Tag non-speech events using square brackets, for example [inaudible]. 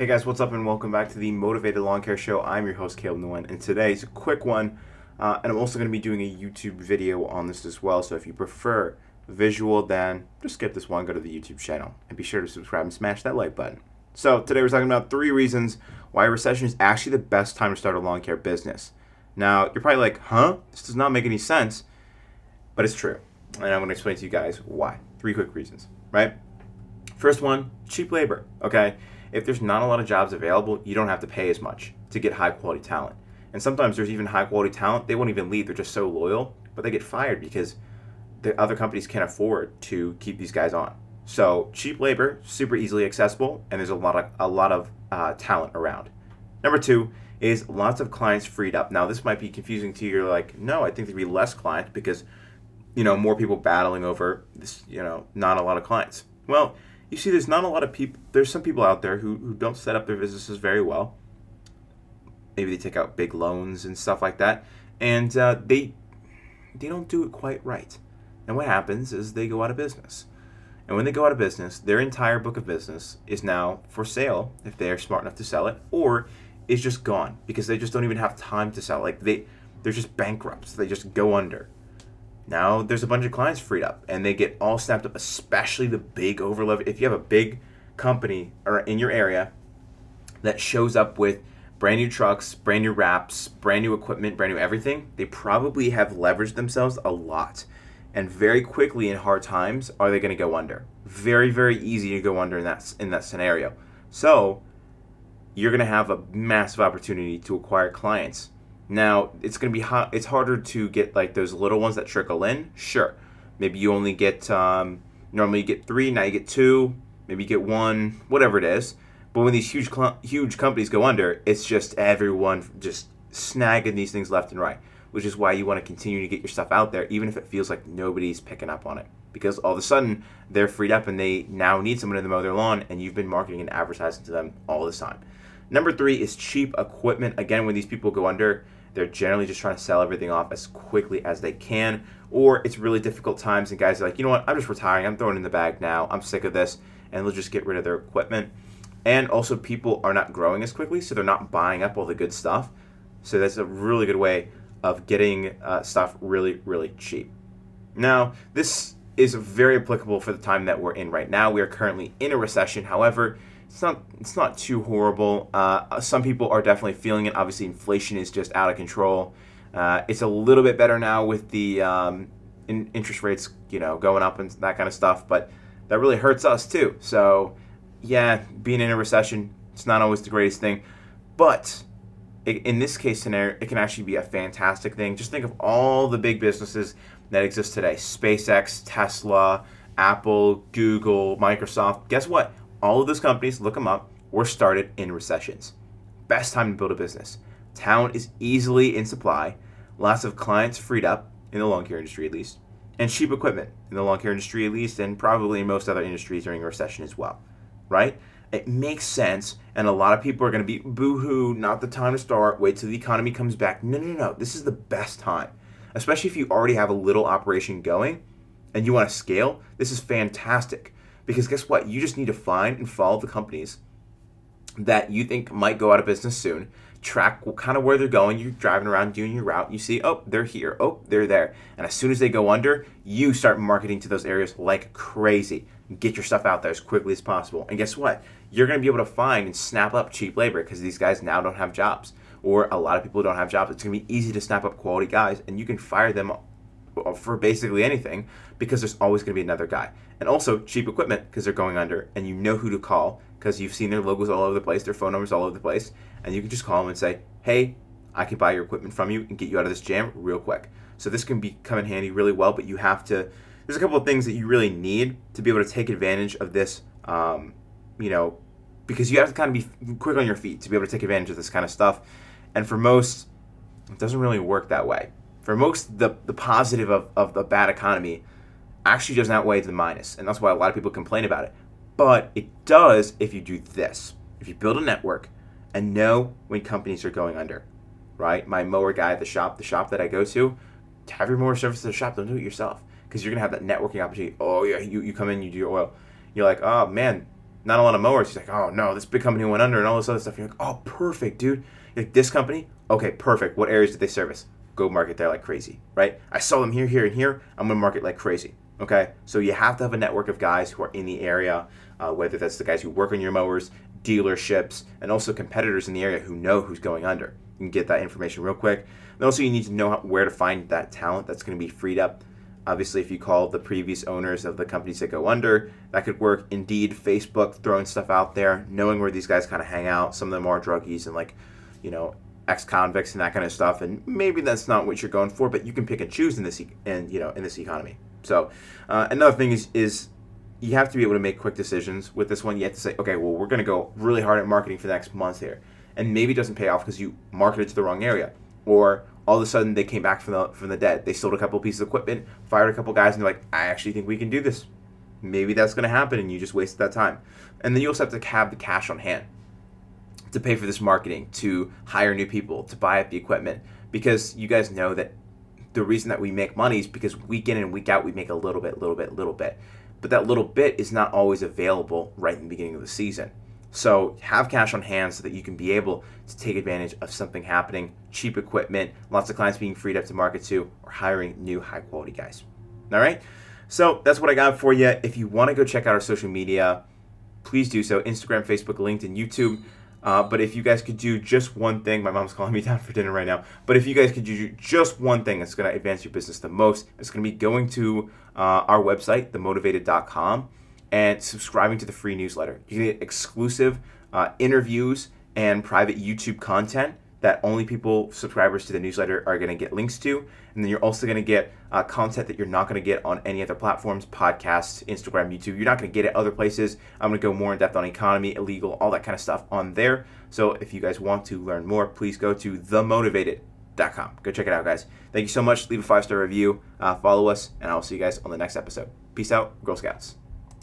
Hey guys, what's up, and welcome back to the Mowtivated Lawn Care Show. I'm your host, Caleb Nguyen, and today's a quick one, uh, and I'm also going to be doing a YouTube video on this as well. So if you prefer visual, then just skip this one, go to the YouTube channel, and be sure to subscribe and smash that like button. So today we're talking about three reasons why a recession is actually the best time to start a lawn care business. Now you're probably like, huh? This does not make any sense, but it's true, and I'm going to explain to you guys why. Three quick reasons, right? First one, cheap labor. Okay, if there's not a lot of jobs available, you don't have to pay as much to get high quality talent. And sometimes there's even high quality talent, they won't even leave, they're just so loyal, but they get fired because the other companies can't afford to keep these guys on. So cheap labor, super easily accessible, and there's a lot of a lot of uh, talent around. Number two is lots of clients freed up. Now this might be confusing to you. You're like, no, I think there'd be less clients because you know more people battling over this. You know, not a lot of clients. Well, you see, there's not a lot of people. There's some people out there who who don't set up their businesses very well. Maybe they take out big loans and stuff like that, and uh, they they don't do it quite right. And what happens is they go out of business. And when they go out of business, their entire book of business is now for sale if they are smart enough to sell it, or is just gone because they just don't even have time to sell. Like they, they're just bankrupts. They just go under. Now there's a bunch of clients freed up, and they get all snapped up. Especially the big overload. If you have a big company or in your area that shows up with brand new trucks, brand new wraps, brand new equipment, brand new everything, they probably have leveraged themselves a lot and very quickly in hard times are they going to go under. Very very easy to go under in that in that scenario. So you're going to have a massive opportunity to acquire clients. Now it's to be hot. It's harder to get like those little ones that trickle in. Sure, maybe you only get um, normally you get three. Now you get two. Maybe you get one. Whatever it is. But when these huge cl- huge companies go under, it's just everyone just snagging these things left and right which is why you want to continue to get your stuff out there, even if it feels like nobody's picking up on it. Because all of a sudden they're freed up and they now need someone to mow their lawn, and you've been marketing and advertising to them all this time. Number three is cheap equipment. Again, when these people go under, they're generally just trying to sell everything off as quickly as they can, or it's really difficult times, and guys are like, you know what, I'm just retiring, I'm throwing in the bag now, I'm sick of this, and they'll just get rid of their equipment. And also, people are not growing as quickly, so they're not buying up all the good stuff. So that's a really good way of getting uh, stuff really, really cheap. Now, this is very applicable for the time that we're in right now. We are currently in a recession. However, it's not it's not too horrible. Uh, some people are definitely feeling it. Obviously, inflation is just out of control. Uh, it's a little bit better now with the um, in interest rates, you know, going up and that kind of stuff. But that really hurts us too. So, yeah, being in a recession, it's not always the greatest thing. But in this case scenario, it can actually be a fantastic thing. Just think of all the big businesses that exist today SpaceX, Tesla, Apple, Google, Microsoft. Guess what? All of those companies, look them up, were started in recessions. Best time to build a business. Talent is easily in supply, lots of clients freed up, in the lawn care industry at least, and cheap equipment in the lawn care industry at least, and probably in most other industries during a recession as well. Right? It makes sense, and a lot of people are going to be boohoo, not the time to start, wait till the economy comes back. No, no, no. This is the best time, especially if you already have a little operation going and you want to scale. This is fantastic because guess what? You just need to find and follow the companies that you think might go out of business soon. Track kind of where they're going. You're driving around doing your route. You see, oh, they're here. Oh, they're there. And as soon as they go under, you start marketing to those areas like crazy. Get your stuff out there as quickly as possible. And guess what? You're going to be able to find and snap up cheap labor because these guys now don't have jobs. Or a lot of people don't have jobs. It's going to be easy to snap up quality guys, and you can fire them for basically anything because there's always going to be another guy. And also cheap equipment because they're going under, and you know who to call because you've seen their logos all over the place, their phone numbers all over the place, and you can just call them and say, "Hey, I can buy your equipment from you and get you out of this jam real quick." So this can be come in handy really well, but you have to. There's a couple of things that you really need to be able to take advantage of this. Um, you know, because you have to kind of be quick on your feet to be able to take advantage of this kind of stuff. And for most, it doesn't really work that way. For most, the the positive of, of the bad economy actually doesn't outweigh the minus, and that's why a lot of people complain about it. But it does if you do this. If you build a network and know when companies are going under, right? My mower guy at the shop, the shop that I go to, have your mower service at the shop. Don't do it yourself because you're gonna have that networking opportunity. Oh yeah, you, you come in, you do your oil. You're like, oh man, not a lot of mowers. He's like, oh no, this big company went under and all this other stuff. You're like, oh, perfect, dude. You're like, this company, okay, perfect. What areas did they service? Go market there like crazy, right? I saw them here, here, and here. I'm gonna market like crazy. Okay, so you have to have a network of guys who are in the area, uh, whether that's the guys who work on your mowers, dealerships, and also competitors in the area who know who's going under. You can get that information real quick. And also, you need to know where to find that talent that's going to be freed up. Obviously, if you call the previous owners of the companies that go under, that could work. Indeed, Facebook throwing stuff out there, knowing where these guys kind of hang out. Some of them are druggies and like, you know, ex-convicts and that kind of stuff. And maybe that's not what you're going for, but you can pick and choose in this, and you know, in this economy. So, uh, another thing is is you have to be able to make quick decisions with this one. You have to say, okay, well, we're going to go really hard at marketing for the next month here, and maybe it doesn't pay off because you marketed to the wrong area, or all of a sudden they came back from the from the dead. They sold a couple pieces of equipment, fired a couple guys, and they're like, I actually think we can do this. Maybe that's going to happen, and you just wasted that time. And then you also have to have the cash on hand to pay for this marketing, to hire new people, to buy up the equipment, because you guys know that the reason that we make money is because week in and week out we make a little bit, little bit, little bit. But that little bit is not always available right in the beginning of the season. So have cash on hand so that you can be able to take advantage of something happening, cheap equipment, lots of clients being freed up to market to, or hiring new high quality guys. All right. So that's what I got for you. If you want to go check out our social media, please do so Instagram, Facebook, LinkedIn, YouTube. Uh, but if you guys could do just one thing, my mom's calling me [laughs] down for dinner right now. But if you guys could do just one thing that's going to advance your business the most, it's going to be going to uh, our website, themowtivated.com, and subscribing to the free newsletter. You get exclusive uh, interviews and private YouTube content that only people subscribers to the newsletter are going to get links to. And then you're also going to get uh, content that you're not going to get on any other platforms podcasts instagram youtube. You're not going to get it other places. I'm going to go more in depth on economy illegal all that kind of stuff on there. So if you guys want to learn more please go to themowtivated.com go check it out guys. Thank you so much. Leave a five star review uh, follow us and i'll see you guys on the next episode. Peace out girl scouts